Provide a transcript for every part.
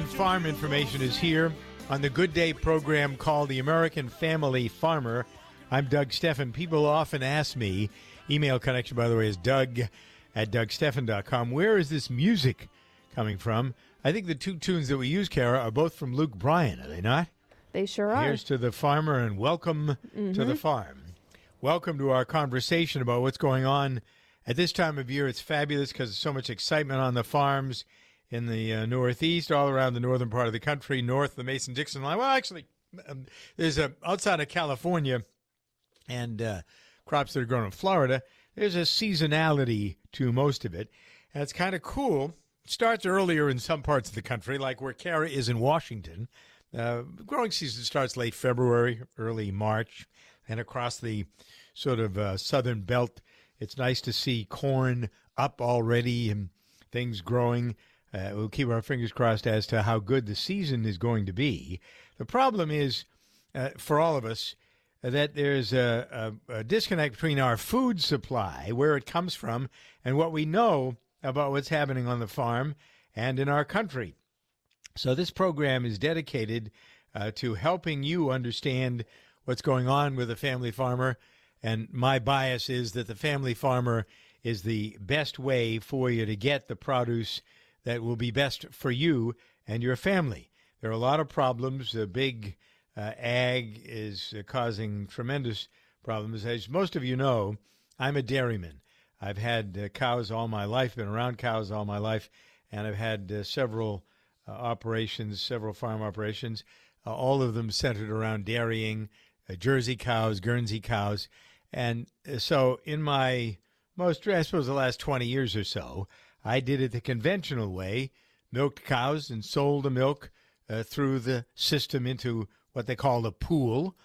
And farm information is here on the Good Day program called The American Family Farmer. I'm Doug Stephan. People often ask me, email connection, by the way, is doug at dougstephan.com. Where is this music coming from? I think the two tunes that we use, Kara, are both from Luke Bryan, are they not? They sure are. Here's to the farmer and welcome to the Mhm. farm. Welcome to our conversation about what's going on at this time of year. It's fabulous because there's so much excitement on the farms in the uh, Northeast, all around the northern part of the country, north the Mason Dixon line. Well, actually, um, there's a outside of California and uh, crops that are grown in Florida. There's a seasonality to most of it, and it's kind of cool. It starts earlier in some parts of the country, like where Kara is in Washington. Uh, growing season starts late February, early March, and across the sort of uh, southern belt, it's nice to see corn up already and things growing. Uh, we'll keep our fingers crossed as to how good the season is going to be. The problem is, uh, for all of us, that there's a, a, a disconnect between our food supply, where it comes from, and what we know about what's happening on the farm and in our country. So, this program is dedicated uh, to helping you understand what's going on with a family farmer. And my bias is that the family farmer is the best way for you to get the produce that will be best for you and your family. There are a lot of problems. The big uh, ag is uh, causing tremendous problems. As most of you know, I'm a dairyman. I've had uh, cows all my life, been around cows all my life, and I've had uh, several uh, operations, several farm operations, uh, all of them centered around dairying, Jersey cows, Guernsey cows. And so, in my most, I suppose, the last 20 years or so, I did it the conventional way milked cows and sold the milk uh, through the system into what they call a pool.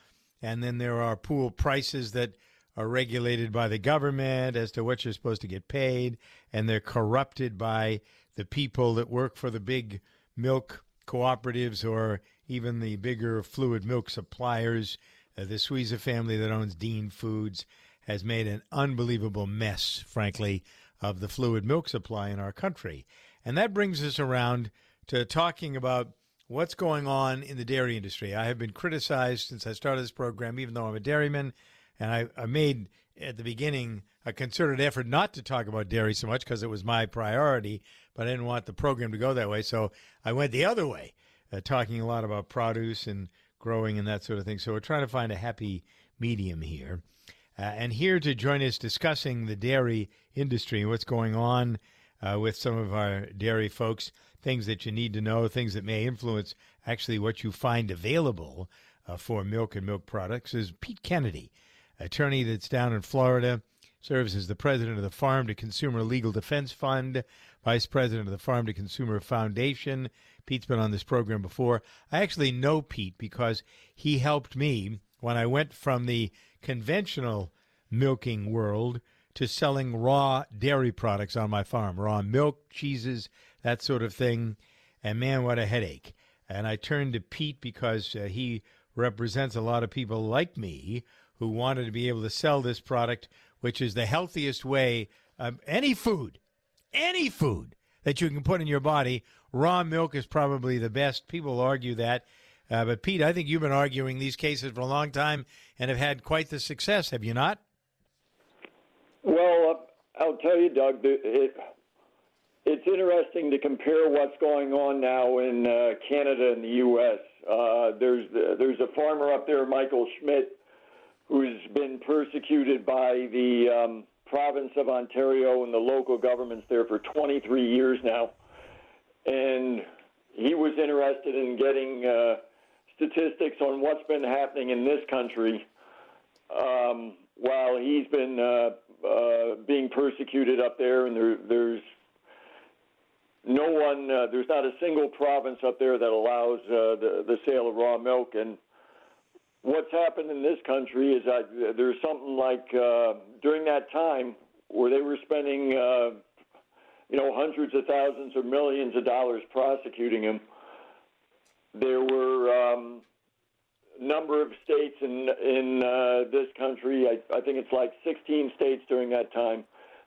And then there are pool prices that are regulated by the government as to what you're supposed to get paid, and they're corrupted by the people that work for the big milk cooperatives or even the bigger fluid milk suppliers. Uh, the Suiza family that owns Dean Foods has made an unbelievable mess, frankly, of the fluid milk supply in our country. And that brings us around to talking about what's going on in the dairy industry. I have been criticized since I started this program, even though I'm a dairyman, and I, I made at the beginning a concerted effort not to talk about dairy so much because it was my priority, but I didn't want the program to go that way. So I went the other way, uh, talking a lot about produce and growing and that sort of thing. So we're trying to find a happy medium here. Uh, and here to join us discussing the dairy industry and what's going on uh, with some of our dairy folks, things that you need to know, things that may influence actually what you find available uh, for milk and milk products, is Pete Kennedy, attorney that's down in Florida, serves as the president of the Farm to Consumer Legal Defense Fund, vice president of the Farm to Consumer Foundation. Pete's been on this program before. I actually know Pete because he helped me when I went from the conventional milking world to selling raw dairy products on my farm, raw milk, cheeses, that sort of thing. And man, what a headache. And I turned to Pete because uh, he represents a lot of people like me who wanted to be able to sell this product, which is the healthiest way of any food, any food that you can put in your body. Raw milk is probably the best. People argue that. Uh, but Pete, I think you've been arguing these cases for a long time and have had quite the success, have you not? Uh, I'll tell you, Doug, it, it's interesting to compare what's going on now in uh, Canada and the U.S. Uh, there's there's a farmer up there, Michael Schmidt, who's been persecuted by the um, province of Ontario and the local governments there for 23 years now, and he was interested in getting uh, statistics on what's been happening in this country um, while he's been uh, being persecuted up there, and there, there's no one, uh, there's not a single province up there that allows uh, the, the sale of raw milk. And what's happened in this country is that there's something like uh, during that time where they were spending, uh, you know, hundreds of thousands or millions of dollars prosecuting him. There were um, number of states in in uh, this country. I, I think it's like 16 states during that time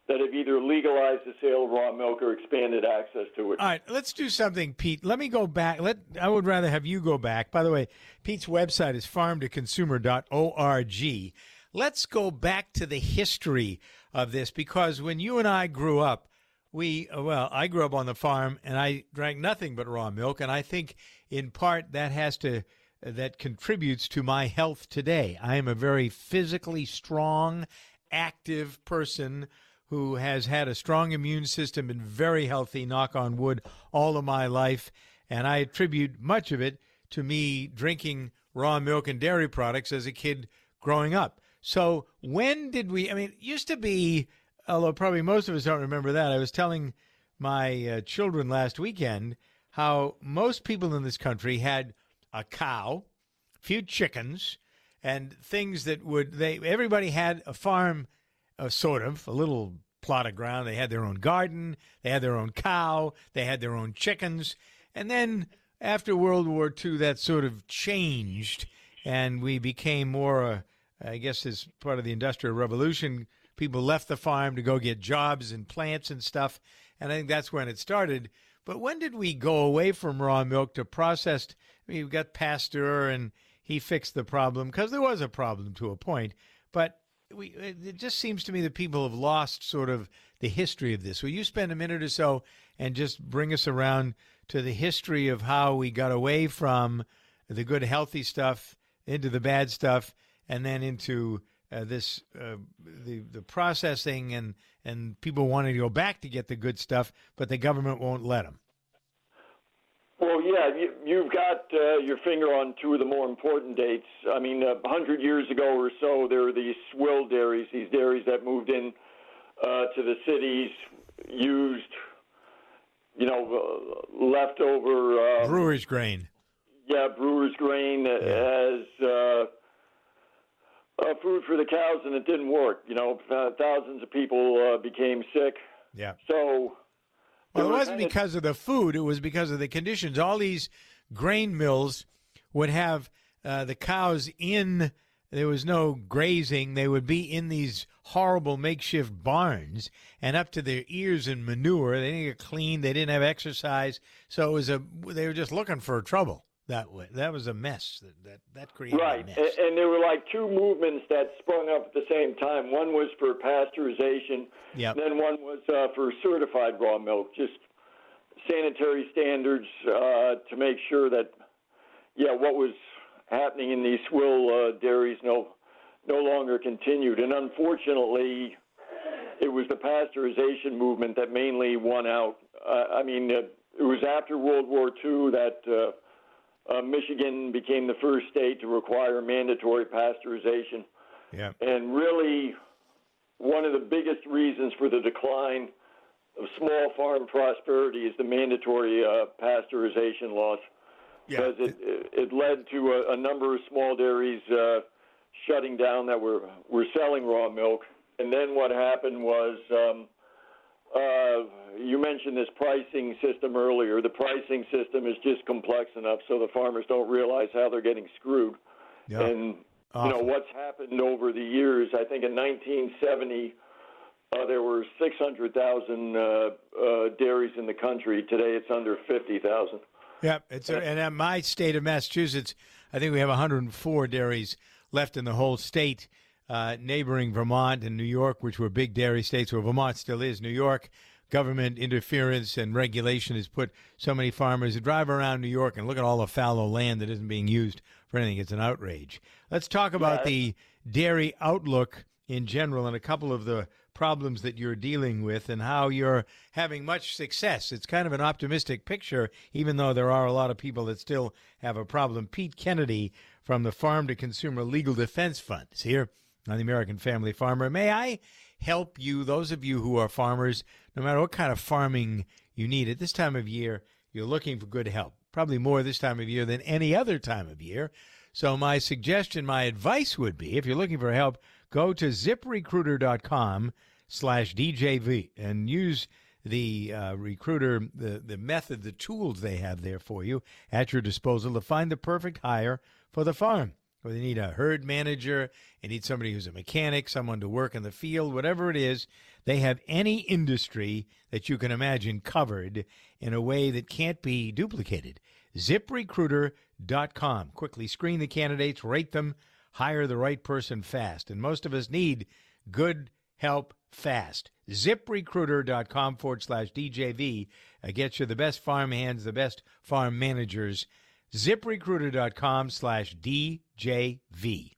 that have either legalized the sale of raw milk or expanded access to it. All right, let's do something, Pete. Let me go back. Let I would rather have you go back. By the way, Pete's website is farmtoconsumer.org. Let's go back to the history of this because when you and I grew up, we well, I grew up on the farm and I drank nothing but raw milk, and I think in part that has to that contributes to my health today. I am a very physically strong, active person who has had a strong immune system and very healthy, knock on wood, all of my life. And I attribute much of it to me drinking raw milk and dairy products as a kid growing up. So when did we? I mean, it used to be, although probably most of us don't remember that. I was telling my uh, children last weekend how most people in this country had a cow, a few chickens, and things that would they everybody had a farm uh, sort of a little plot of ground. They had their own garden, they had their own cow, they had their own chickens, and then after World War II, that sort of changed, and we became more. Uh, I guess as part of the Industrial Revolution, people left the farm to go get jobs and plants and stuff, and I think that's when it started. But when did we go away from raw milk to processed? I mean, we got Pasteur, and he fixed the problem because there was a problem to a point, but we, it just seems to me that people have lost sort of the history of this. Will you spend a minute or so and just bring us around to the history of how we got away from the good, healthy stuff into the bad stuff, and then into uh, this uh, the the processing and and people wanting to go back to get the good stuff, but the government won't let them. Well, yeah, you, you've got uh, your finger on two of the more important dates. I mean, a hundred years ago or so, there were these swill dairies, these dairies that moved in uh, to the cities, used, you know, uh, leftover uh, brewer's grain. Yeah, brewer's grain as uh, food for the cows, and it didn't work. You know, uh, thousands of people uh, became sick. Yeah. So. Well, it wasn't because of the food; it was because of the conditions. All these grain mills would have uh, the cows in. There was no grazing; they would be in these horrible makeshift barns and up to their ears in manure. They didn't get clean. They didn't have exercise, so it was a. They were just looking for trouble that way. That was a mess. That that, that created Right, a mess. and, and there were like two movements that sprung up at the same time. One was for pasteurization, Yep. then one was uh, for certified raw milk, just sanitary standards uh, to make sure that, yeah, what was happening in these swill uh, dairies no no longer continued. And unfortunately, it was the pasteurization movement that mainly won out. Uh, I mean, uh, it was after World War II that. Uh, Michigan became the first state to require mandatory pasteurization. Yeah. And really, one of the biggest reasons for the decline of small farm prosperity is the mandatory uh, pasteurization laws. Because it, it, it led to a, a number of small dairies uh, shutting down that were, were selling raw milk. And then what happened was um, you mentioned this pricing system earlier. The pricing system is just complex enough so the farmers don't realize how they're getting screwed. Yeah. And you know what's happened over the years. I think in 1970 uh, there were 600,000 uh, uh, dairies in the country. Today it's under 50,000. Yeah, it's a, and at my state of Massachusetts, I think we have 104 dairies left in the whole state, uh, neighboring Vermont and New York, which were big dairy states. where Vermont still is. New York government interference and regulation has put so many farmers to drive around New York and look at all the fallow land that isn't being used for anything. It's an outrage. Let's talk about the dairy outlook in general and a couple of the problems that you're dealing with and how you're having much success. It's kind of an optimistic picture, even though there are a lot of people that still have a problem. Pete Kennedy from the Farm to Consumer Legal Defense Fund is here on the American Family Farmer. May I help you, those of you who are farmers, no matter what kind of farming you need at this time of year, you're looking for good help. Probably more this time of year than any other time of year. So, my suggestion, my advice would be if you're looking for help, go to ziprecruiter.com slash DJV and use the uh, recruiter, the, the method, the tools they have there for you at your disposal to find the perfect hire for the farm. Whether you need a herd manager, they need somebody who's a mechanic, someone to work in the field, whatever it is, they have any industry that you can imagine covered in a way that can't be duplicated. ZipRecruiter.com. Quickly screen the candidates, rate them, hire the right person fast. And most of us need good help fast. ZipRecruiter.com forward slash DJV uh, gets you the best farm hands, the best farm managers. ZipRecruiter.com slash DJV.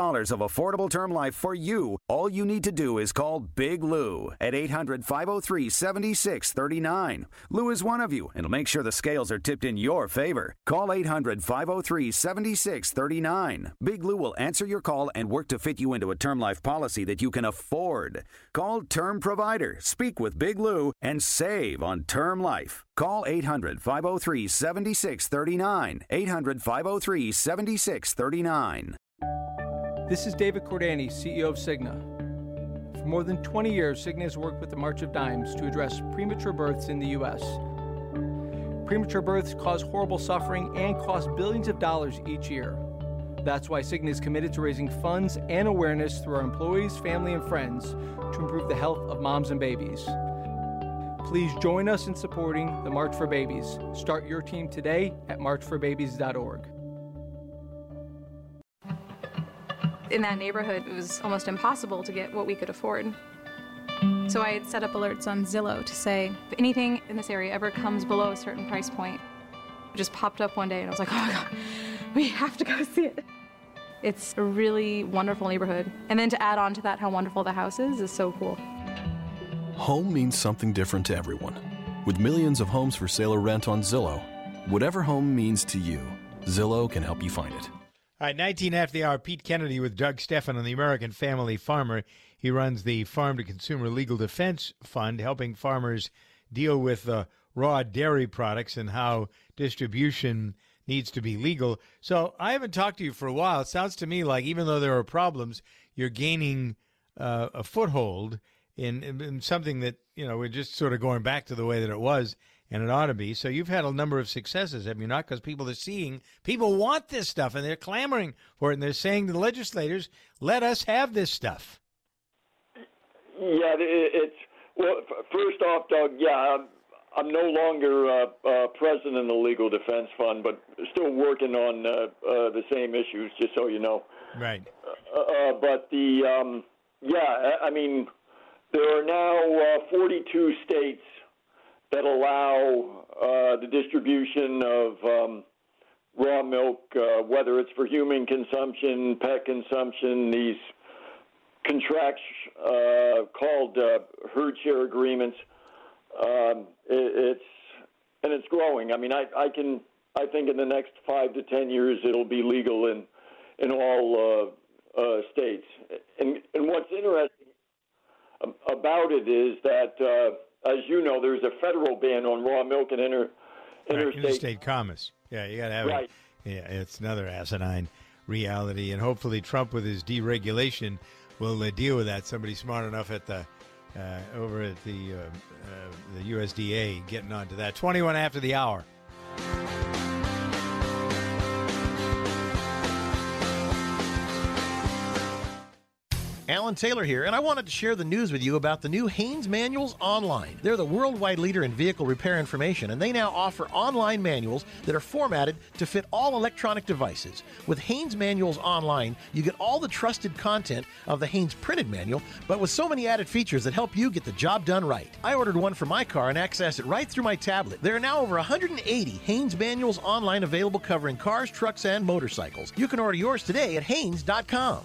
of affordable term life for you, all you need to do is call Big Lou at 800 503 7639. Lou is one of you and will make sure the scales are tipped in your favor. Call 800 503 7639. Big Lou will answer your call and work to fit you into a term life policy that you can afford. Call Term Provider, speak with Big Lou, and save on term life. Call 800 503 7639. 800 503 7639. This is David Cordani, CEO of Cigna. For more than 20 years, Cigna has worked with the March of Dimes to address premature births in the U.S. Premature births cause horrible suffering and cost billions of dollars each year. That's why Cigna is committed to raising funds and awareness through our employees, family, and friends to improve the health of moms and babies. Please join us in supporting the March for Babies. Start your team today at marchforbabies.org. in that neighborhood, it was almost impossible to get what we could afford. So I had set up alerts on Zillow to say if anything in this area ever comes below a certain price point, it just popped up one day and I was like, oh my God, we have to go see it. It's a really wonderful neighborhood. And then to add on to that how wonderful the house is is so cool. Home means something different to everyone. With millions of homes for sale or rent on Zillow, whatever home means to you, Zillow can help you find it. All right, 19 after the hour, Pete Kennedy with Doug Stephan on the American Family Farmer. He runs the Farm to Consumer Legal Defense Fund, helping farmers deal with uh, raw dairy products and how distribution needs to be legal. So I haven't talked to you for a while. It sounds to me like even though there are problems, you're gaining uh, a foothold in, in, in something that, you know, we're just sort of going back to the way that it was and it ought to be. So you've had a number of successes, have you not? Because people are seeing, people want this stuff, and they're clamoring for it, and they're saying to the legislators, "Let us have this stuff." Yeah, it's well. First off, Doug. Yeah, I'm, I'm no longer uh, uh, president of the Legal Defense Fund, but still working on uh, uh, the same issues. Just so you know. Right. Uh, but the um, yeah, I mean, there are now uh, 42 states that allow uh, the distribution of um, raw milk, uh, whether it's for human consumption, pet consumption, these contracts uh, called uh, herd share agreements. Um, it, it's and it's growing. I mean, I, I can I think in the next five to ten years it'll be legal in in all uh, uh, states. And, and what's interesting about it is that, uh, as you know, there's a federal ban on raw milk and inter, Right, interstate. interstate commerce. Yeah, you got to have Right. it. Yeah, it's another asinine reality, and hopefully Trump, with his deregulation, will uh, deal with that. Somebody smart enough at the uh, over at the uh, uh, the USDA getting onto that. Twenty-one after the hour. Alan Taylor here, and I wanted to share the news with you about the new Haynes Manuals Online. They're the worldwide leader in vehicle repair information, and they now offer online manuals that are formatted to fit all electronic devices. With Haynes Manuals Online, you get all the trusted content of the Haynes printed manual, but with so many added features that help you get the job done right. I ordered one for my car and access it right through my tablet. There are now over 180 Haynes Manuals Online available covering cars, trucks, and motorcycles. You can order yours today at Haynes.com.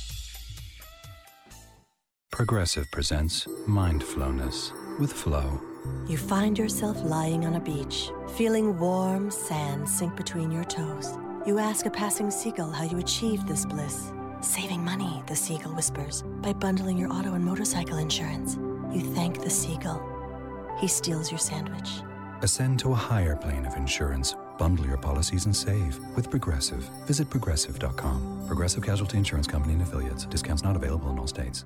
Progressive presents Mindfulness with Flow. You find yourself lying on a beach, feeling warm sand sink between your toes. You ask a passing seagull how you achieved this bliss. Saving money, the seagull whispers, by bundling your auto and motorcycle insurance. You thank the seagull. He steals your sandwich. Ascend to a higher plane of insurance. Bundle your policies and save with Progressive. Visit progressive.com. Progressive Casualty Insurance Company and affiliates. Discounts not available in all states.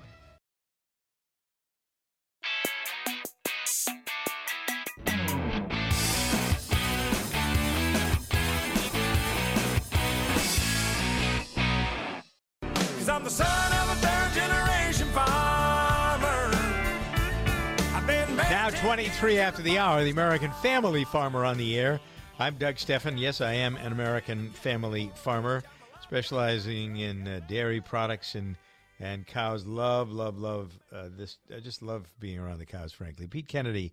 I'm the son of a third generation farmer. Now 23 after the hour, the American Family Farmer on the air. I'm Doug Stephan. Yes, I am an American family farmer, specializing in uh, dairy products and and cows. Love, love, love uh, this. I just love being around the cows. Frankly, Pete Kennedy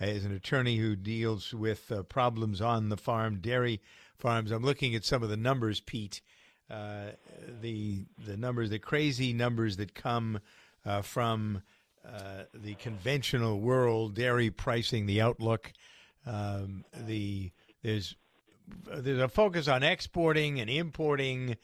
uh, is an attorney who deals with uh, problems on the farm, dairy farms. I'm looking at some of the numbers, Pete. The the numbers, the crazy numbers that come uh, from uh, the conventional world, dairy pricing, the outlook. Um, the there's there's a focus on exporting and importing,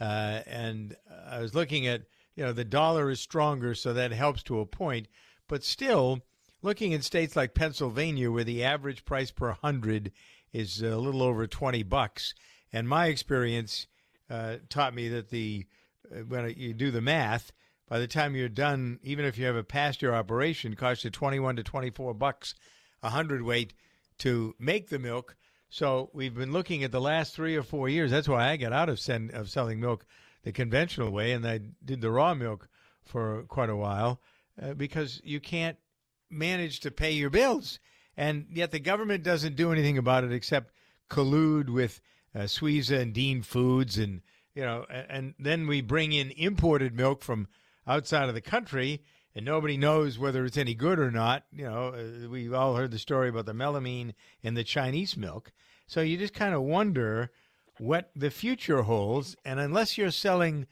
uh, and I was looking at you know the dollar is stronger, so that helps to a point, but still looking in states like Pennsylvania, where the average price per hundred is a little over twenty bucks, and my experience uh, taught me that the uh, when you do the math, by the time you're done, even if you have a pasture operation, it costs you 21 to 24 bucks a hundredweight to make the milk. So we've been looking at the last three or four years. That's why I got out of send, of selling milk the conventional way, and I did the raw milk for quite a while uh, because you can't manage to pay your bills, and yet the government doesn't do anything about it except collude with uh, Suiza and Dean Foods, and you know, and, then we bring in imported milk from outside of the country, and nobody knows whether it's any good or not. You know, uh, we've all heard the story about the melamine in the Chinese milk, so you just kind of wonder what the future holds, and unless you're selling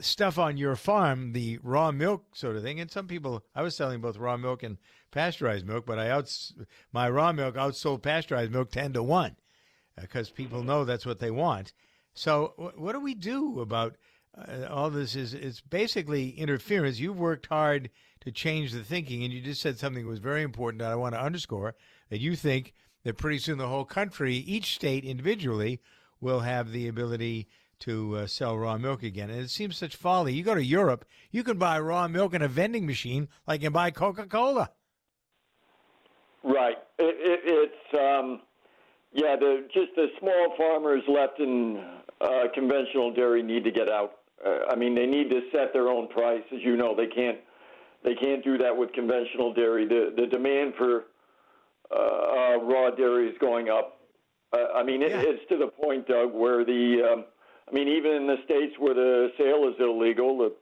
stuff on your farm, the raw milk sort of thing. And some people, I was selling both raw milk and pasteurized milk, but I outs my raw milk outsold pasteurized milk ten to one because people know that's what they want. So wh- what do we do about uh, all this? Is it's basically interference. You've worked hard to change the thinking, and you just said something that was very important that I want to underscore that you think that pretty soon the whole country, each state individually, will have the ability to uh, sell raw milk again. And it seems such folly. You go to Europe, you can buy raw milk in a vending machine like you buy Coca Cola. Right. It, it, it's um, yeah. The just the small farmers left in uh, conventional dairy need to get out. Uh, I mean, they need to set their own price. As you know, they can't they can't do that with conventional dairy. The the demand for uh, uh, raw dairy is going up. Uh, I mean, it, it's to the point, Doug, where the um, I mean, even in the states where the sale is illegal, the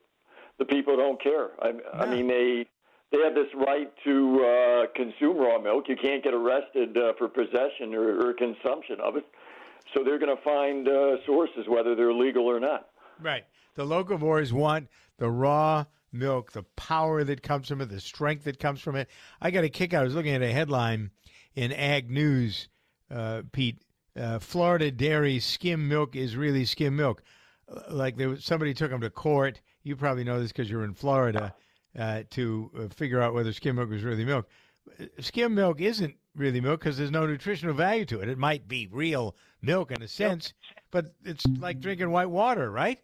the people don't care. I, I mean, they they have this right to uh, consume raw milk. You can't get arrested uh, for possession or, or consumption of it. So they're going to find uh, sources, whether they're legal or not. Right. The locavores want the raw milk, the power that comes from it, the strength that comes from it. I got a kick out. I was looking at a headline in Ag News, uh, Pete. Uh, Florida dairy skim milk is really skim milk. Like there was somebody took them to court. You probably know this because you're in Florida uh, to uh, figure out whether skim milk is really milk. Uh, Skim milk isn't really milk because there's no nutritional value to it. It might be real milk in a sense, but it's like drinking white water, right?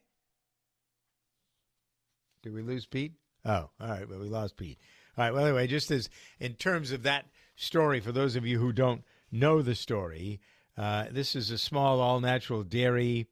Did we lose Pete? Oh, all right. Well, we lost Pete. All right. Well, anyway, just as in terms of that story, for those of you who don't know the story, uh, this is a small, all natural dairy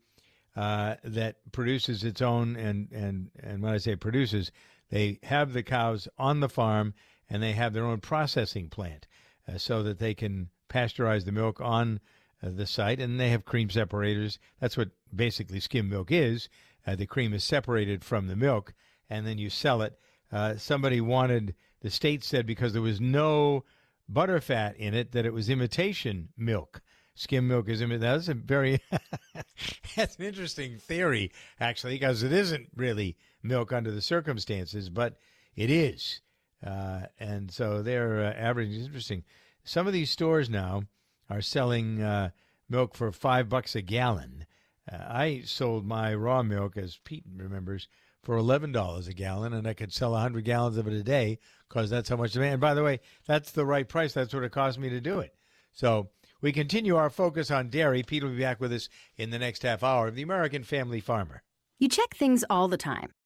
uh, that produces its own, and, and, and when I say produces, they have the cows on the farm and they have their own processing plant uh, so that they can pasteurize the milk on uh, the site, and they have cream separators. That's what basically skim milk is. Uh, the cream is separated from the milk, and then you sell it. Uh, somebody wanted, the state said because there was no butterfat in it, that it was imitation milk. Skim milk is imitation. That's a very, that's an interesting theory, actually, because it isn't really milk under the circumstances, but it is. Uh, and so their uh, average is interesting. Some of these stores now are selling uh, milk for five bucks a gallon. Uh, I sold my raw milk, as Pete remembers, for eleven dollars a gallon, and I could sell hundred gallons of it a day because that's how much demand. And by the way, that's the right price. That's what it cost me to do it. So we continue our focus on dairy. Pete will be back with us in the next half hour of the American Family Farmer. You check things all the time,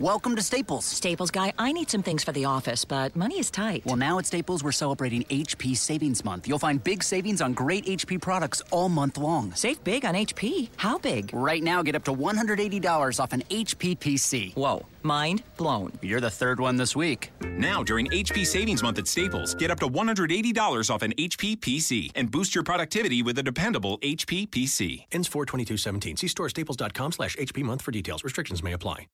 Welcome to Staples. Staples guy, I need some things for the office, but money is tight. Well, now at Staples, we're celebrating HP Savings Month. You'll find big savings on great HP products all month long. Save big on HP? How big? Right now, get up to $180 off an HP PC. Whoa, mind blown. You're the third one this week. Now, during HP Savings Month at Staples, get up to $180 off an HP PC and boost your productivity with a dependable HP PC. Ends 42217. See store staples.com slash HP month for details. Restrictions may apply.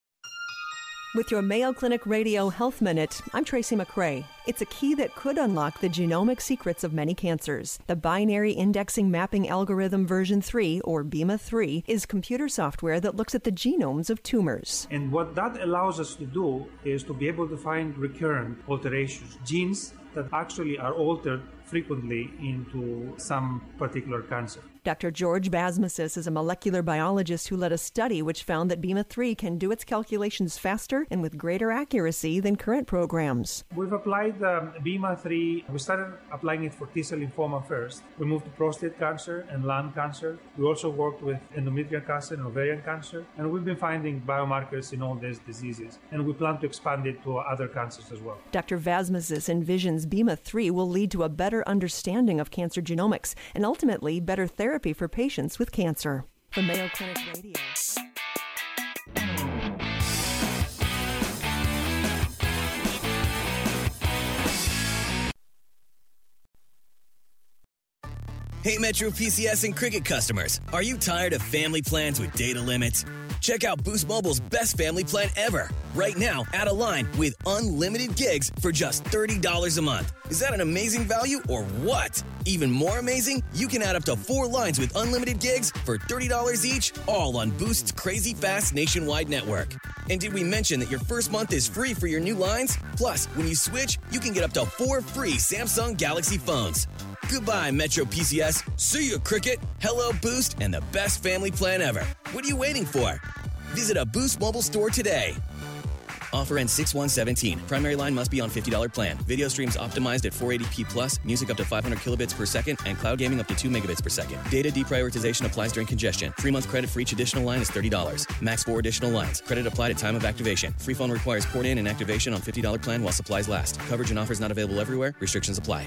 With your Mayo Clinic Radio Health Minute, I'm Tracy McCray. It's a key that could unlock the genomic secrets of many cancers. The Binary Indexing Mapping Algorithm version 3, or BIMA 3, is computer software that looks at the genomes of tumors. And what that allows us to do is to be able to find recurrent alterations, genes that actually are altered frequently into some particular cancer. Dr. George Vasmatzis is a molecular biologist who led a study which found that BIMA 3 can do its calculations faster and with greater accuracy than current programs. We've applied um, BIMA 3. We started applying it for T cell lymphoma first. We moved to prostate cancer and lung cancer. We also worked with endometrial cancer and ovarian cancer. And we've been finding biomarkers in all these diseases. And we plan to expand it to other cancers as well. Dr. Vasmatzis envisions BIMA 3 will lead to a better understanding of cancer genomics and ultimately better therapy for patients with cancer. The Mayo Clinic Radio. Hey Metro PCS and Cricket customers, are you tired of family plans with data limits? Check out Boost Mobile's best family plan ever. Right now, add a line with unlimited gigs for just $30 a month. Is that an amazing value or what? Even more amazing, you can add up to four lines with unlimited gigs for $30 each, all on Boost's crazy fast nationwide network. And did we mention that your first month is free for your new lines? Plus, when you switch, you can get up to four free Samsung Galaxy phones. Goodbye, Metro PCS. See you, Cricket. Hello, Boost, and the best family plan ever. What are you waiting for? Visit a Boost mobile store today. Offer ends 6117. Primary line must be on $50 plan. Video streams optimized at 480p plus, music up to 500 kilobits per second, and cloud gaming up to 2 megabits per second. Data deprioritization applies during congestion. Three month credit for each additional line is $30. Max four additional lines. Credit applied at time of activation. Free phone requires port in and activation on $50 plan while supplies last. Coverage and offers not available everywhere. Restrictions apply.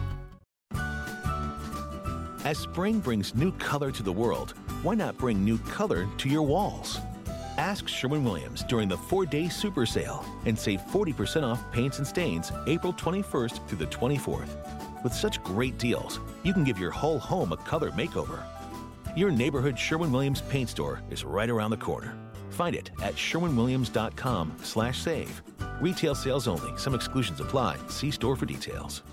As spring brings new color to the world, why not bring new color to your walls? Ask Sherwin Williams during the four day super sale and save 40% off paints and stains April 21st through the 24th. With such great deals, you can give your whole home a color makeover. Your neighborhood Sherwin Williams paint store is right around the corner. Find it at sherwinwilliams.com slash save. Retail sales only. Some exclusions apply. See store for details.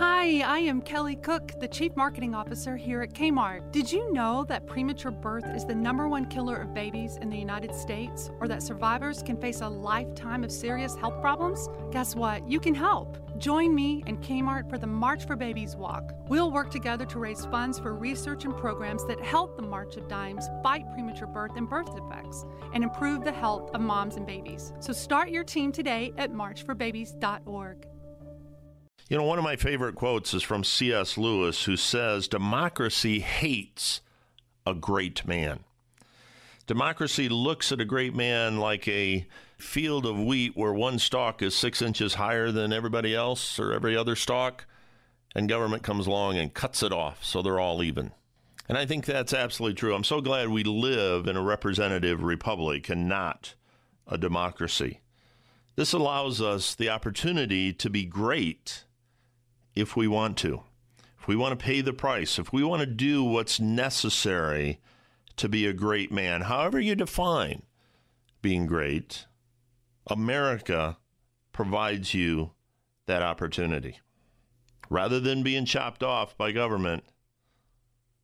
Hi, I am Kelly Cook, the Chief Marketing Officer here at Kmart. Did you know that premature birth is the number one killer of babies in the United States, or that survivors can face a lifetime of serious health problems? Guess what? You can help. Join me and Kmart for the March for Babies Walk. We'll work together to raise funds for research and programs that help the March of Dimes fight premature birth and birth defects and improve the health of moms and babies. So start your team today at marchforbabies.org. You know, one of my favorite quotes is from C.S. Lewis, who says, Democracy hates a great man. Democracy looks at a great man like a field of wheat where one stalk is six inches higher than everybody else or every other stalk, and government comes along and cuts it off so they're all even. And I think that's absolutely true. I'm so glad we live in a representative republic and not a democracy. This allows us the opportunity to be great if we want to. If we want to pay the price, if we want to do what's necessary to be a great man, however you define being great, America provides you that opportunity. Rather than being chopped off by government,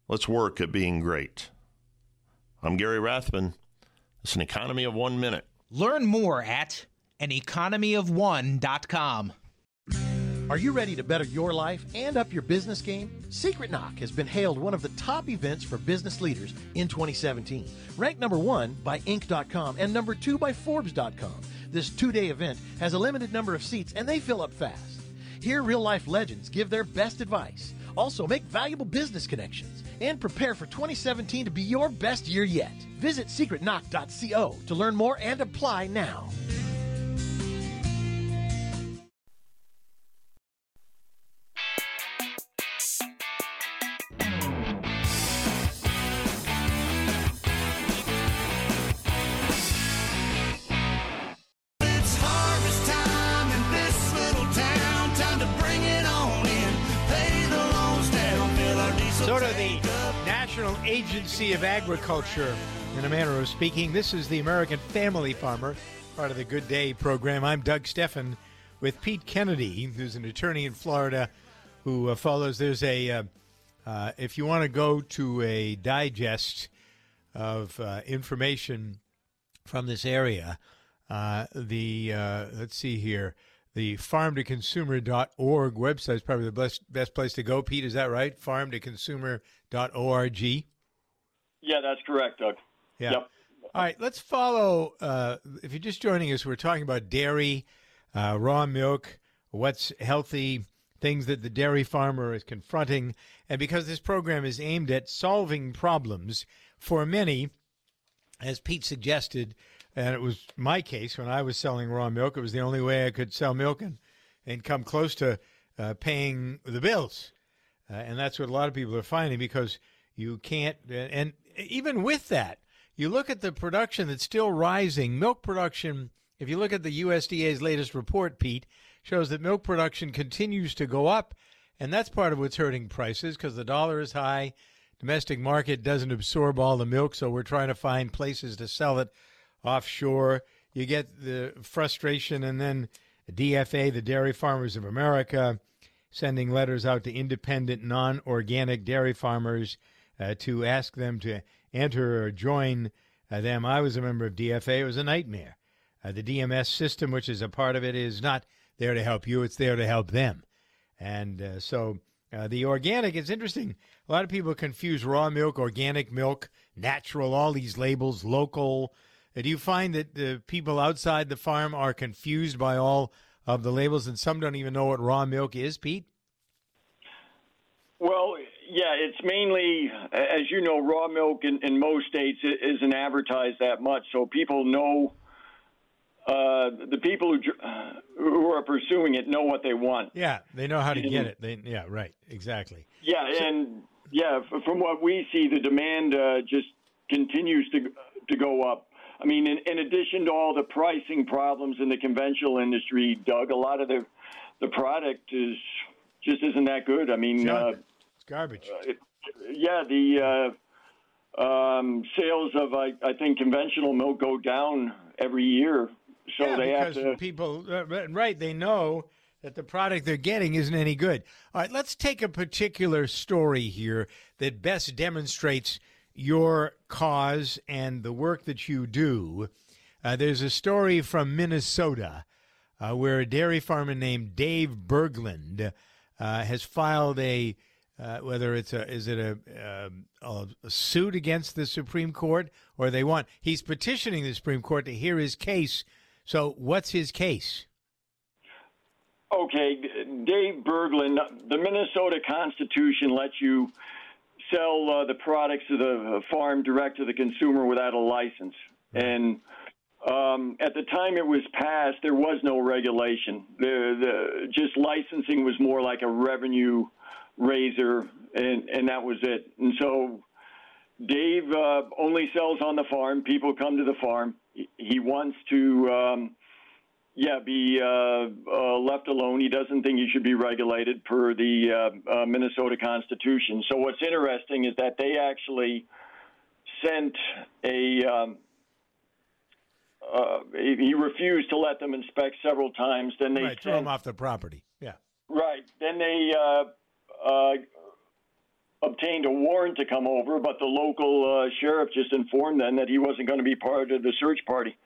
let's work at being great. I'm Gary Rathman. It's an economy of one minute. Learn more at aneconomyofone.com. Are you ready to better your life and up your business game? Secret Knock has been hailed one of the top events for business leaders in 2017. Ranked number one by Inc.com and number two by Forbes.com. This two day event has a limited number of seats and they fill up fast. Here, real life legends give their best advice. Also, make valuable business connections and prepare for 2017 to be your best year yet. Visit secretknock.co to learn more and apply now. Agriculture, in a manner of speaking. This is the American Family Farmer, part of the Good Day program. I'm Doug Stephan with Pete Kennedy, who's an attorney in Florida who uh, follows. There's a, uh, uh, if you want to go to a digest of uh, information from this area, uh, the, uh, let's see here, the farmtoconsumer.org website is probably the best, best place to go. Pete, is that right? Farmtoconsumer.org. Yeah, that's correct, Doug. Yeah. Yep. All right, let's follow. Uh, if you're just joining us, we're talking about dairy, uh, raw milk, what's healthy, things that the dairy farmer is confronting. And because this program is aimed at solving problems for many, as Pete suggested, and it was my case when I was selling raw milk. It was the only way I could sell milk and, and come close to uh, paying the bills. Uh, and that's what a lot of people are finding because you can't. And even with that, you look at the production that's still rising. Milk production, if you look at the USDA's latest report, Pete, shows that milk production continues to go up. And that's part of what's hurting prices because the dollar is high. Domestic market doesn't absorb all the milk, so we're trying to find places to sell it offshore. You get the frustration, and then DFA, the Dairy Farmers of America, sending letters out to independent, non organic dairy farmers uh, to ask them to enter or join uh, them. I was a member of DFA. It was a nightmare. Uh, the DMS system, which is a part of it, is not there to help you, it's there to help them. And uh, so uh, the organic is interesting. A lot of people confuse raw milk, organic milk, natural, all these labels, local. Uh, do you find that the people outside the farm are confused by all of the labels and some don't even know what raw milk is, Pete? Well, yeah, it's mainly, as you know, raw milk in, in most states isn't advertised that much, so people know. Uh, the people who who are pursuing it know what they want. Yeah, they know how to get it. They, yeah, right, exactly. Yeah, and yeah, from what we see, the demand uh, just continues to to go up. I mean, in, in addition to all the pricing problems in the conventional industry, Doug, a lot of the the product is just isn't that good. I mean, uh, garbage. it, yeah, the uh, um, sales of I, I think conventional milk go down every year, so yeah, they have because to. people, uh, right? They know that the product they're getting isn't any good. All right, let's take a particular story here that best demonstrates your cause and the work that you do. Uh, there's a story from Minnesota uh, where a dairy farmer named Dave Berglund uh, has filed a uh, whether it's a is it a, um, a a suit against the Supreme Court or they want he's petitioning the Supreme Court to hear his case. So what's his case? Okay, Dave Berglund, the Minnesota Constitution lets you sell uh, the products of the farm direct to the consumer without a license. And um, at the time it was passed, there was no regulation. The, the just licensing was more like a revenue raiser, and and that was it. And so Dave uh, only sells on the farm. People come to the farm. He, wants to. Um, yeah, be uh, uh, left alone. He doesn't think he should be regulated per the uh, uh, Minnesota Constitution. So what's interesting is that they actually sent a. Um, uh, he refused to let them inspect several times. Then they right, throw sent him off the property. Yeah. Right. Then they uh, obtained a warrant to come over, but the local uh, sheriff just informed them that he wasn't going to be part of the search party.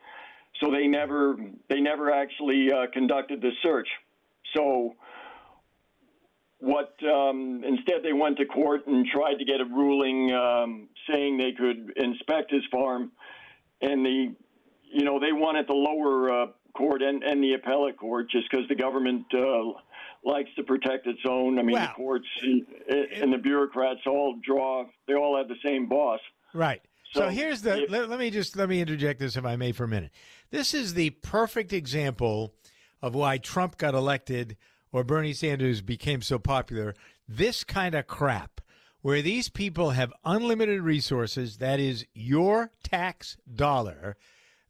So they never they never actually uh, conducted the search. So what um, instead they went to court and tried to get a ruling um, saying they could inspect his farm, and the you know they won at the lower uh, court and, and the appellate court just because the government uh, likes to protect its own. I mean, the courts and, and the bureaucrats all draw. They all have the same boss. Right. So, So here's the. Let, let me just let me interject this, if I may, for a minute. This is the perfect example of why Trump got elected or Bernie Sanders became so popular. This kind of crap, where these people have unlimited resources, that is your tax dollar.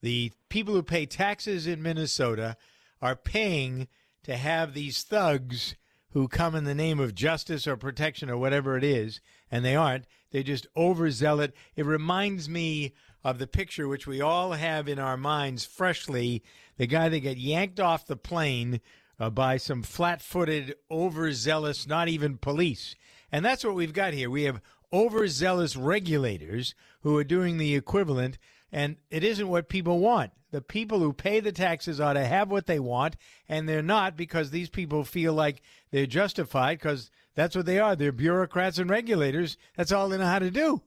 The people who pay taxes in Minnesota are paying to have these thugs who come in the name of justice or protection or whatever it is, and they aren't. They just overzealot. It reminds me of the picture which we all have in our minds freshly the guy that got yanked off the plane uh, by some flat footed, overzealous, not even police. And that's what we've got here. We have overzealous regulators who are doing the equivalent, and it isn't what people want. The people who pay the taxes ought to have what they want, and they're not because these people feel like they're justified because that's what they are. They're bureaucrats and regulators. That's all they know how to do.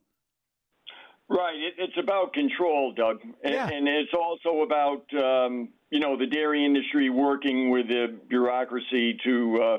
Right. It, it's about control, Doug, and, and it's also about um, you know the dairy industry working with the bureaucracy to uh,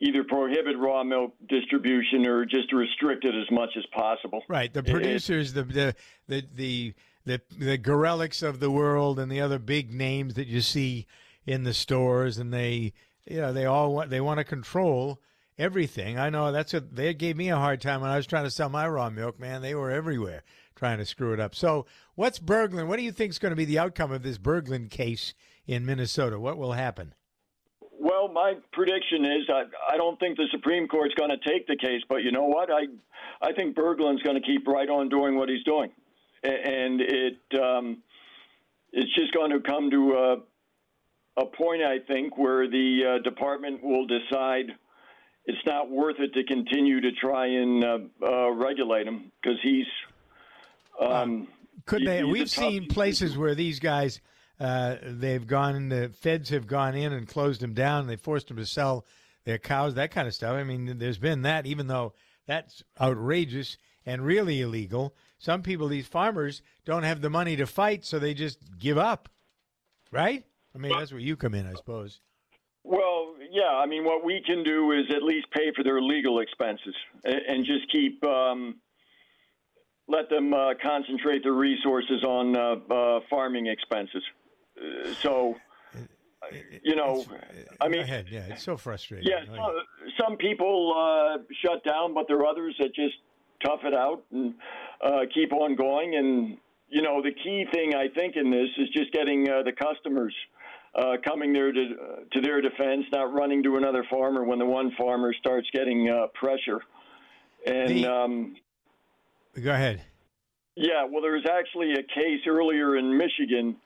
either prohibit raw milk distribution or just restrict it as much as possible. Right. The It- it- producers, the the the the the the Garelicks of the world and the other big names that you see in the stores, and they you know they all want they want to control everything. I know that's what they gave me a hard time when I was trying to sell my raw milk. Man, they were everywhere trying to screw it up. So, what's Berglund? What do you think is going to be the outcome of this Berglund case in Minnesota? What will happen? Well, my prediction is I, I don't think the Supreme Court's going to take the case, but you know what? I I think Berglund's going to keep right on doing what he's doing, and it um, it's just going to come to a, a point I think where the uh, department will decide it's not worth it to continue to try and uh, uh, regulate him because he's. Um, Could he- they? he's We've tough- seen places where these guys, uh, they've gone, the feds have gone in and closed them down. They forced them to sell their cows, that kind of stuff. I mean, there's been that, even though that's outrageous and really illegal. Some people, these farmers, don't have the money to fight, so they just give up, right? I mean, that's where you come in, I suppose. Well, yeah. I mean, what we can do is at least pay for their legal expenses and, and just keep um, let them uh, concentrate their resources on uh, uh, farming expenses. Uh, so, you know, I mean, ahead. Yeah, it's so frustrating. yeah, some, some people uh, shut down, but there are others that just tough it out and uh, keep on going. And you know, the key thing I think in this is just getting uh, the customers uh, coming there to to their defense, not running to another farmer when the one farmer starts getting uh, pressure. And The- um, Go ahead. yeah, well, there was actually a case earlier in Michigan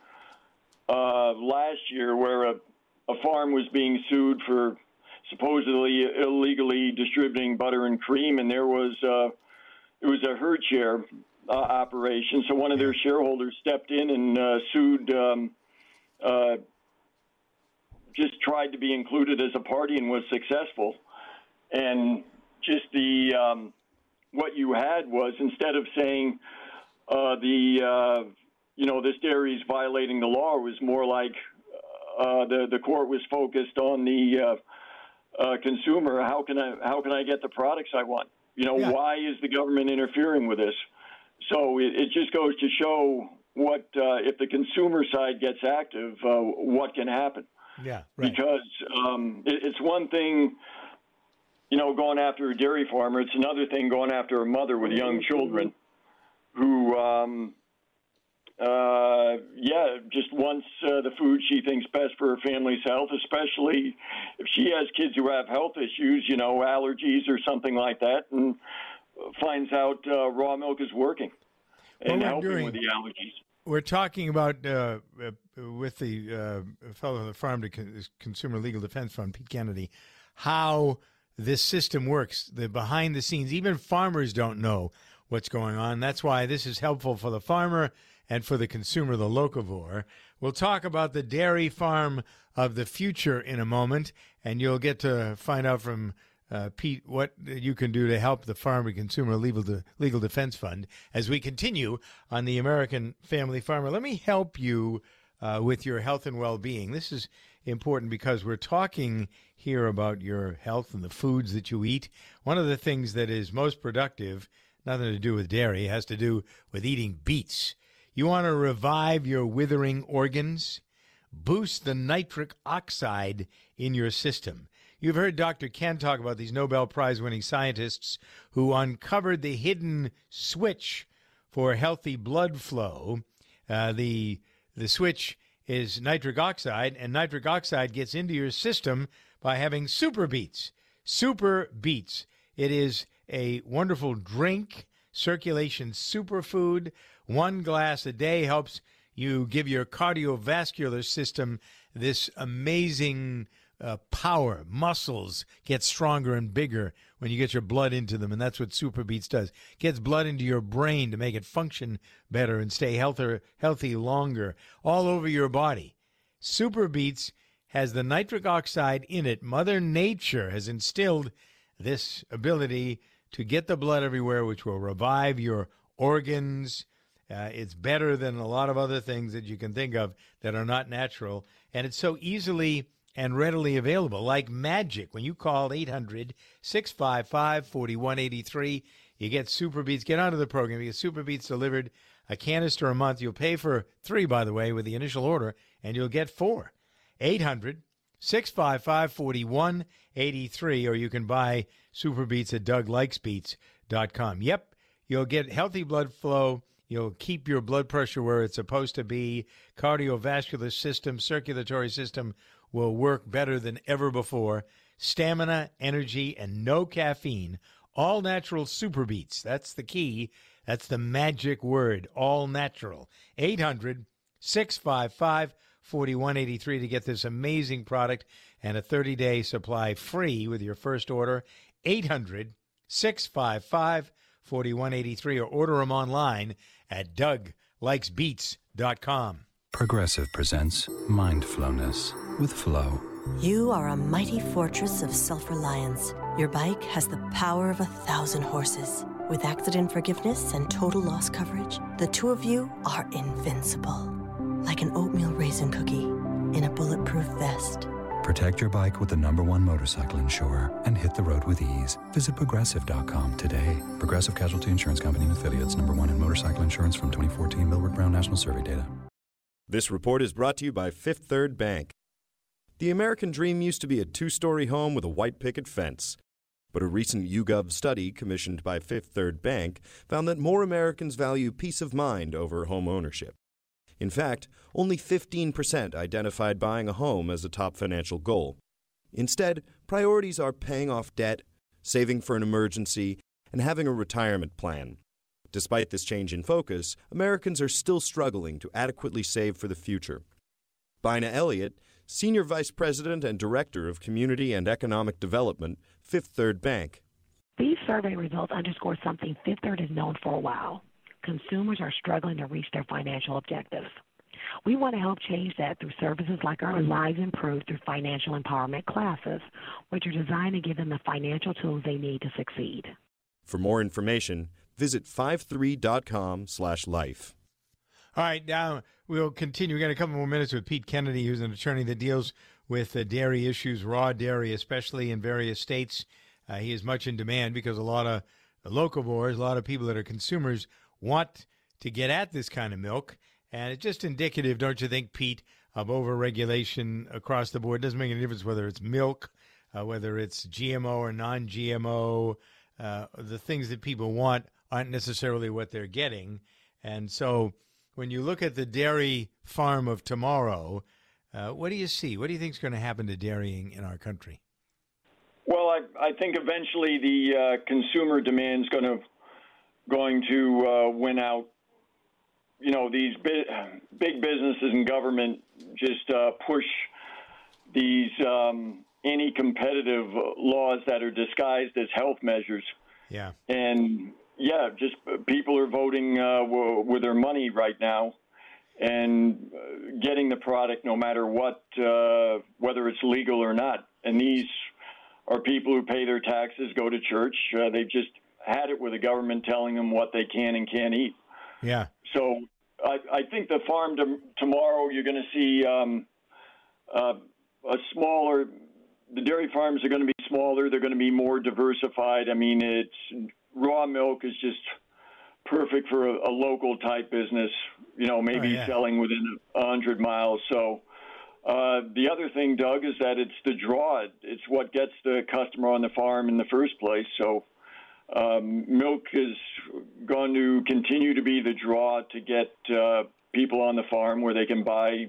uh, last year where a, a farm was being sued for supposedly illegally distributing butter and cream, and there was uh, it was a herd share uh, operation. So one of their shareholders stepped in and uh, sued. Um, uh, just tried to be included as a party and was successful, and just the um, what you had was instead of saying uh, the uh, you know this dairy is violating the law, was more like uh, the the court was focused on the consumer. How can I how can I get the products I want? You know, Yeah. why is the government interfering with this? So it, it just goes to show what uh, if the consumer side gets active, uh, what can happen Yeah, right. because um, it, it's one thing, you know, going after a dairy farmer. It's another thing going after a mother with young children who, um, uh, yeah, just wants uh, the food she thinks best for her family's health, especially if she has kids who have health issues, you know, allergies or something like that, and finds out uh, raw milk is working and we're helping doing- with the allergies. We're talking about uh, uh, with the uh, fellow in the Farm to Con- Consumer Legal Defense Fund, Pete Kennedy, how this system works. The behind the scenes, even farmers don't know what's going on. That's why this is helpful for the farmer and for the consumer, the locavore. We'll talk about the dairy farm of the future in a moment, and you'll get to find out from uh, Pete, what you can do to help the Farm and Consumer Legal, De- Legal Defense Fund as we continue on the American Family Farmer. Let me help you uh, with your health and well being. This is important because we're talking here about your health and the foods that you eat. One of the things that is most productive, nothing to do with dairy, has to do with eating beets. You want to revive your withering organs? boost the nitric oxide in your system. You've heard Dr. Ken talk about these Nobel Prize winning scientists who uncovered the hidden switch for healthy blood flow. Uh, the, the switch is nitric oxide, and nitric oxide gets into your system by having super beets. Super beets. It is a wonderful drink, circulation superfood. One glass a day helps you give your cardiovascular system this amazing uh, power. Muscles get stronger and bigger when you get your blood into them, and that's what Super Beets does. Gets blood into your brain to make it function better and stay healthier, healthy longer, all over your body. Super Beets has the nitric oxide in it. Mother Nature has instilled this ability to get the blood everywhere, which will revive your organs. Uh, it's better than a lot of other things that you can think of that are not natural. And it's so easily and readily available, like magic. When you call 800 655 4183, you get Super Beets. Get onto the program. You get Super Beets delivered a canister a month. You'll pay for three, by the way, with the initial order, and you'll get four. 800 655 4183, or you can buy Super Beets at DougLikesBeats.com. Yep, you'll get healthy blood flow. You'll keep your blood pressure where it's supposed to be. Cardiovascular system, circulatory system will work better than ever before. Stamina, energy, and no caffeine. All natural super beets. That's the key. That's the magic word. All natural. 800 655 4183 to get this amazing product and a 30 day supply free with your first order. 800 655 4183 or order them online at DougLikesBeats.com. Progressive presents Mindfulness with Flow. You are a mighty fortress of self reliance. Your bike has the power of a thousand horses. With accident forgiveness and total loss coverage, the two of you are invincible. Like an oatmeal raisin cookie in a bulletproof vest. Protect your bike with the number one motorcycle insurer and hit the road with ease. Visit progressive.com today. Progressive Casualty Insurance Company and affiliates, number one in motorcycle insurance from 2014 Millward Brown National Survey data. This report is brought to you by Fifth Third Bank. The American dream used to be a two story home with a white picket fence. But a recent YouGov study commissioned by Fifth Third Bank found that more Americans value peace of mind over home ownership. In fact, only 15% identified buying a home as a top financial goal. Instead, priorities are paying off debt, saving for an emergency, and having a retirement plan. Despite this change in focus, Americans are still struggling to adequately save for the future. Bina Elliott, Senior Vice President and Director of Community and Economic Development, Fifth Third Bank. These survey results underscore something Fifth Third has known for a while. Consumers are struggling to reach their financial objectives. We want to help change that through services like our Lives Improved through financial empowerment classes, which are designed to give them the financial tools they need to succeed. For more information, visit 53.com/life. All right, now we'll continue. We've got a couple more minutes with Pete Kennedy, who's an attorney that deals with uh, dairy issues, raw dairy, especially in various states. Uh, he is much in demand because a lot of locavores, a lot of people that are consumers, want to get at this kind of milk. And it's just indicative, don't you think, Pete, of overregulation across the board. It doesn't make any difference whether it's milk, uh, whether it's GMO or non GMO. Uh, the things that people want aren't necessarily what they're getting. And so when you look at the dairy farm of tomorrow, uh, what do you see? What do you think is going to happen to dairying in our country? Well, I, I think eventually the uh, consumer demand is going to going to uh, win out. You know, these big, big businesses and government just uh, push these um, anti-competitive laws that are disguised as health measures. Yeah. And yeah, just uh, people are voting uh, w- with their money right now and uh, getting the product no matter what, uh, whether it's legal or not. And these are people who pay their taxes, go to church. Uh, they've just had it with the government telling them what they can and can't eat. Yeah. So I, I think the farm to, tomorrow you're going to see um, uh, a smaller. The dairy farms are going to be smaller. They're going to be more diversified. I mean, it's raw milk is just perfect for a, a local type business. You know, maybe Oh, yeah. selling within a hundred miles. So. Uh, the other thing, Doug, is that it's the draw. It's what gets the customer on the farm in the first place. So, um, milk is going to continue to be the draw to get uh, people on the farm where they can buy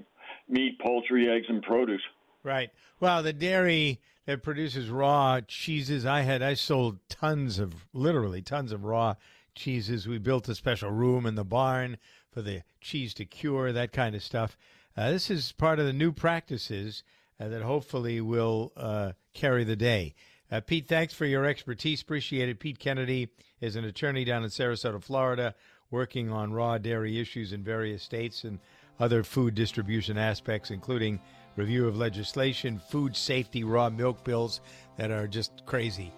meat, poultry, eggs, and produce. Right. Well, the dairy that produces raw cheeses, I had, I sold tons of, literally tons of raw cheeses. We built a special room in the barn for the cheese to cure, that kind of stuff. Uh, this is part of the new practices uh, that hopefully will uh, carry the day. Uh, Pete, thanks for your expertise. Appreciate it. Pete Kennedy is an attorney down in Sarasota, Florida, working on raw dairy issues in various states and other food distribution aspects, including review of legislation, food safety, raw milk bills that are just crazy.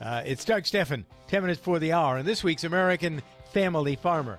Uh, it's Doug Stephan, 10 minutes for the hour, and this week's American Family Farmer.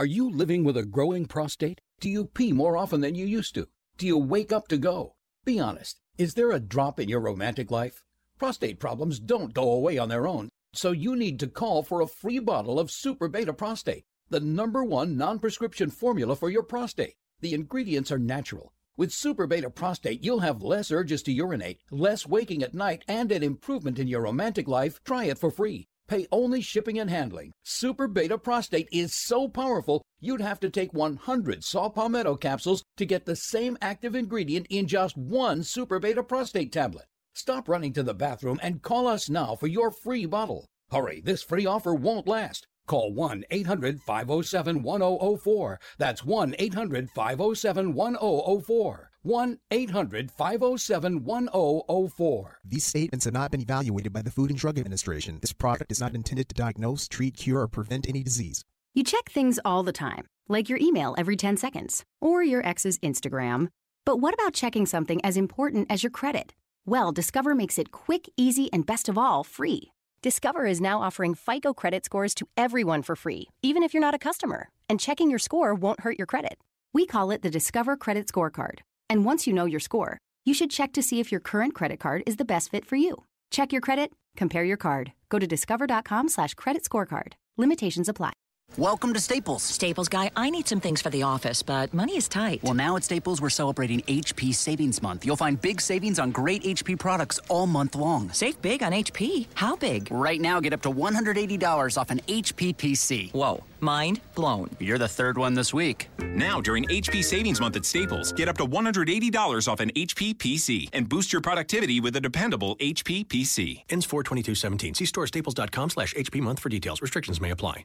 Are you living with a growing prostate? Do you pee more often than you used to? Do you wake up to go? Be honest. Is there a drop in your romantic life? Prostate problems don't go away on their own, so you need to call for a free bottle of Super Beta Prostate, the number one non prescription formula for your prostate. The ingredients are natural. With Super Beta Prostate, you'll have less urges to urinate, less waking at night, and an improvement in your romantic life. Try it for free. Pay only shipping and handling. Super Beta Prostate is so powerful, you'd have to take 100 saw palmetto capsules to get the same active ingredient in just one Super Beta Prostate tablet. Stop running to the bathroom and call us now for your free bottle. Hurry, this free offer won't last. Call 1 800 507 1004. That's 1 800 507 1004. 1 800 507 1004. These statements have not been evaluated by the Food and Drug Administration. This product is not intended to diagnose, treat, cure, or prevent any disease. You check things all the time, like your email every 10 seconds or your ex's Instagram. But what about checking something as important as your credit? Well, Discover makes it quick, easy, and best of all, free. Discover is now offering FICO credit scores to everyone for free, even if you're not a customer. And checking your score won't hurt your credit. We call it the Discover Credit Scorecard. And once you know your score, you should check to see if your current credit card is the best fit for you. Check your credit, compare your card. Go to discover.com slash credit scorecard. Limitations apply. Welcome to Staples. Staples guy, I need some things for the office, but money is tight. Well, now at Staples, we're celebrating HP Savings Month. You'll find big savings on great HP products all month long. Save big on HP? How big? Right now, get up to $180 off an HP PC. Whoa, mind blown. You're the third one this week. Now, during HP Savings Month at Staples, get up to $180 off an HP PC and boost your productivity with a dependable HP PC. Ends 42217. See store staples.com slash HP month for details. Restrictions may apply.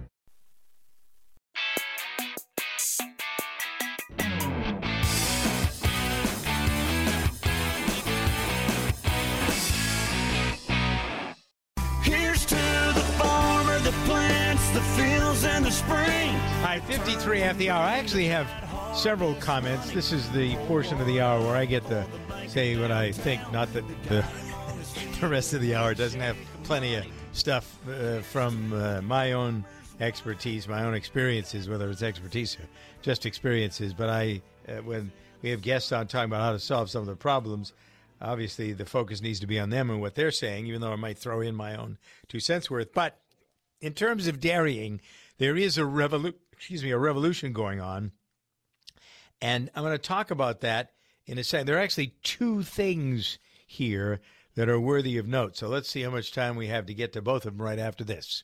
in the spring. Right, 53 after the hour. I actually have several comments. This is the portion of the hour where I get to say what I think, not that the, the rest of the hour doesn't have plenty of stuff uh, from uh, my own expertise, my own experiences, whether it's expertise or just experiences. But I, uh, when we have guests on talking about how to solve some of the problems, obviously the focus needs to be on them and what they're saying, even though I might throw in my own two cents worth. But in terms of dairying, there is a revolu- excuse me, a revolution going on. And I'm going to talk about that in a second. There are actually two things here that are worthy of note. So let's see how much time we have to get to both of them right after this.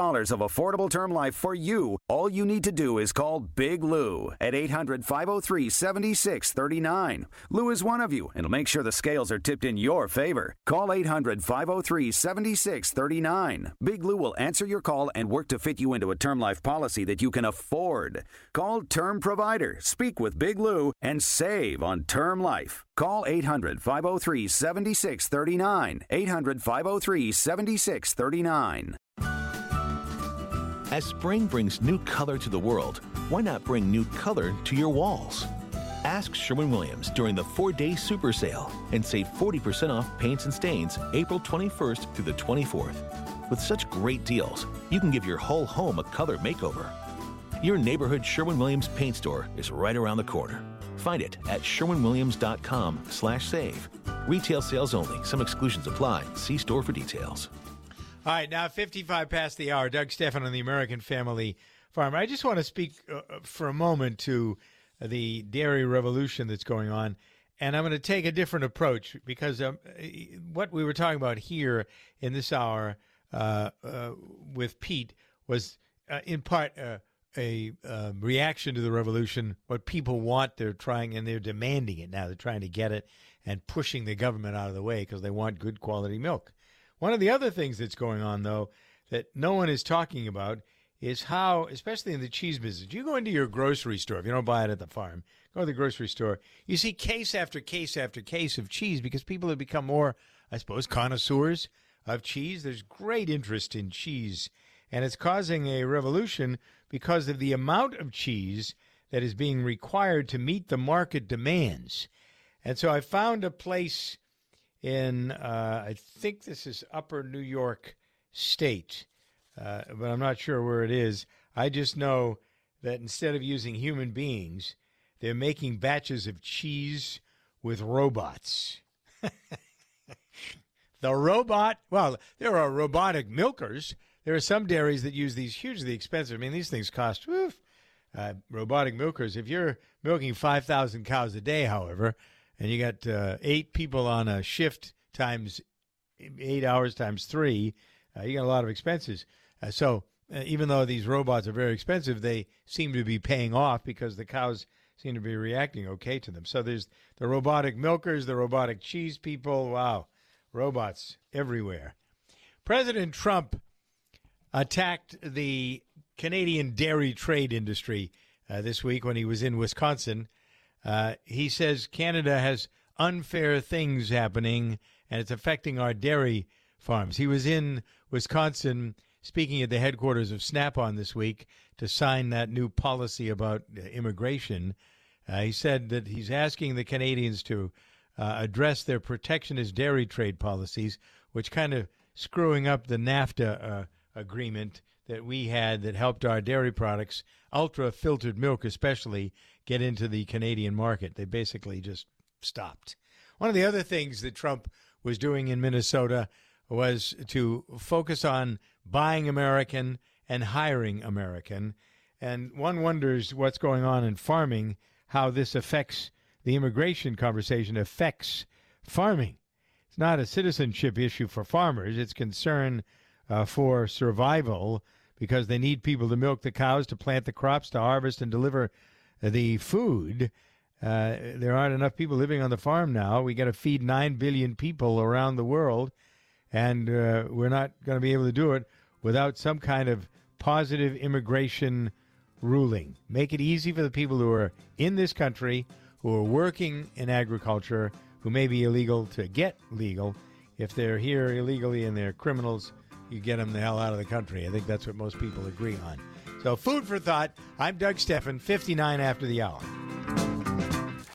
of affordable term life for you, all you need to do is call Big Lou at 800 503 7639. Lou is one of you and will make sure the scales are tipped in your favor. Call 800 503 7639. Big Lou will answer your call and work to fit you into a term life policy that you can afford. Call Term Provider, speak with Big Lou, and save on term life. Call 800 503 7639. 800 503 7639. As spring brings new color to the world, why not bring new color to your walls? Ask Sherwin Williams during the four day super sale and save 40% off paints and stains April 21st through the 24th. With such great deals, you can give your whole home a color makeover. Your neighborhood Sherwin Williams paint store is right around the corner. Find it at sherwinwilliams.com slash save. Retail sales only. Some exclusions apply. See store for details. All right, now 55 past the hour. Doug Stephan on the American Family Farm. I just want to speak uh, for a moment to the dairy revolution that's going on. And I'm going to take a different approach because um, what we were talking about here in this hour uh, uh, with Pete was uh, in part uh, a um, reaction to the revolution. What people want, they're trying and they're demanding it now. They're trying to get it and pushing the government out of the way because they want good quality milk. One of the other things that's going on, though, that no one is talking about is how, especially in the cheese business, you go into your grocery store, if you don't buy it at the farm, go to the grocery store, you see case after case after case of cheese because people have become more, I suppose, connoisseurs of cheese. There's great interest in cheese, and it's causing a revolution because of the amount of cheese that is being required to meet the market demands. And so I found a place in, uh, I think this is Upper New York State, uh, but I'm not sure where it is. I just know that instead of using human beings, they're making batches of cheese with robots. the robot, well, there are robotic milkers. There are some dairies that use these hugely expensive. I mean, these things cost, woof, uh, robotic milkers. If you're milking 5,000 cows a day, however, and you got uh, eight people on a shift times eight hours times three, uh, you got a lot of expenses. Uh, so uh, even though these robots are very expensive, they seem to be paying off because the cows seem to be reacting okay to them. So there's the robotic milkers, the robotic cheese people. Wow, robots everywhere. President Trump attacked the Canadian dairy trade industry uh, this week when he was in Wisconsin. Uh, he says Canada has unfair things happening and it's affecting our dairy farms. He was in Wisconsin speaking at the headquarters of Snap on this week to sign that new policy about uh, immigration. Uh, he said that he's asking the Canadians to uh, address their protectionist dairy trade policies, which kind of screwing up the NAFTA uh, agreement that we had that helped our dairy products, ultra filtered milk especially, get into the Canadian market. They basically just stopped. One of the other things that Trump was doing in Minnesota was to focus on buying American and hiring American. And one wonders what's going on in farming, how this affects the immigration conversation, affects farming. It's not a citizenship issue for farmers, it's concern uh, for survival because they need people to milk the cows, to plant the crops, to harvest and deliver the food. Uh, there aren't enough people living on the farm now. We got to feed 9 billion people around the world, and uh, we're not going to be able to do it without some kind of positive immigration ruling. Make it easy for the people who are in this country, who are working in agriculture, who may be illegal to get legal. If they're here illegally and they're criminals, you get them the hell out of the country. I think that's what most people agree on. So, food for thought. I'm Doug Stephan, 59 after the hour.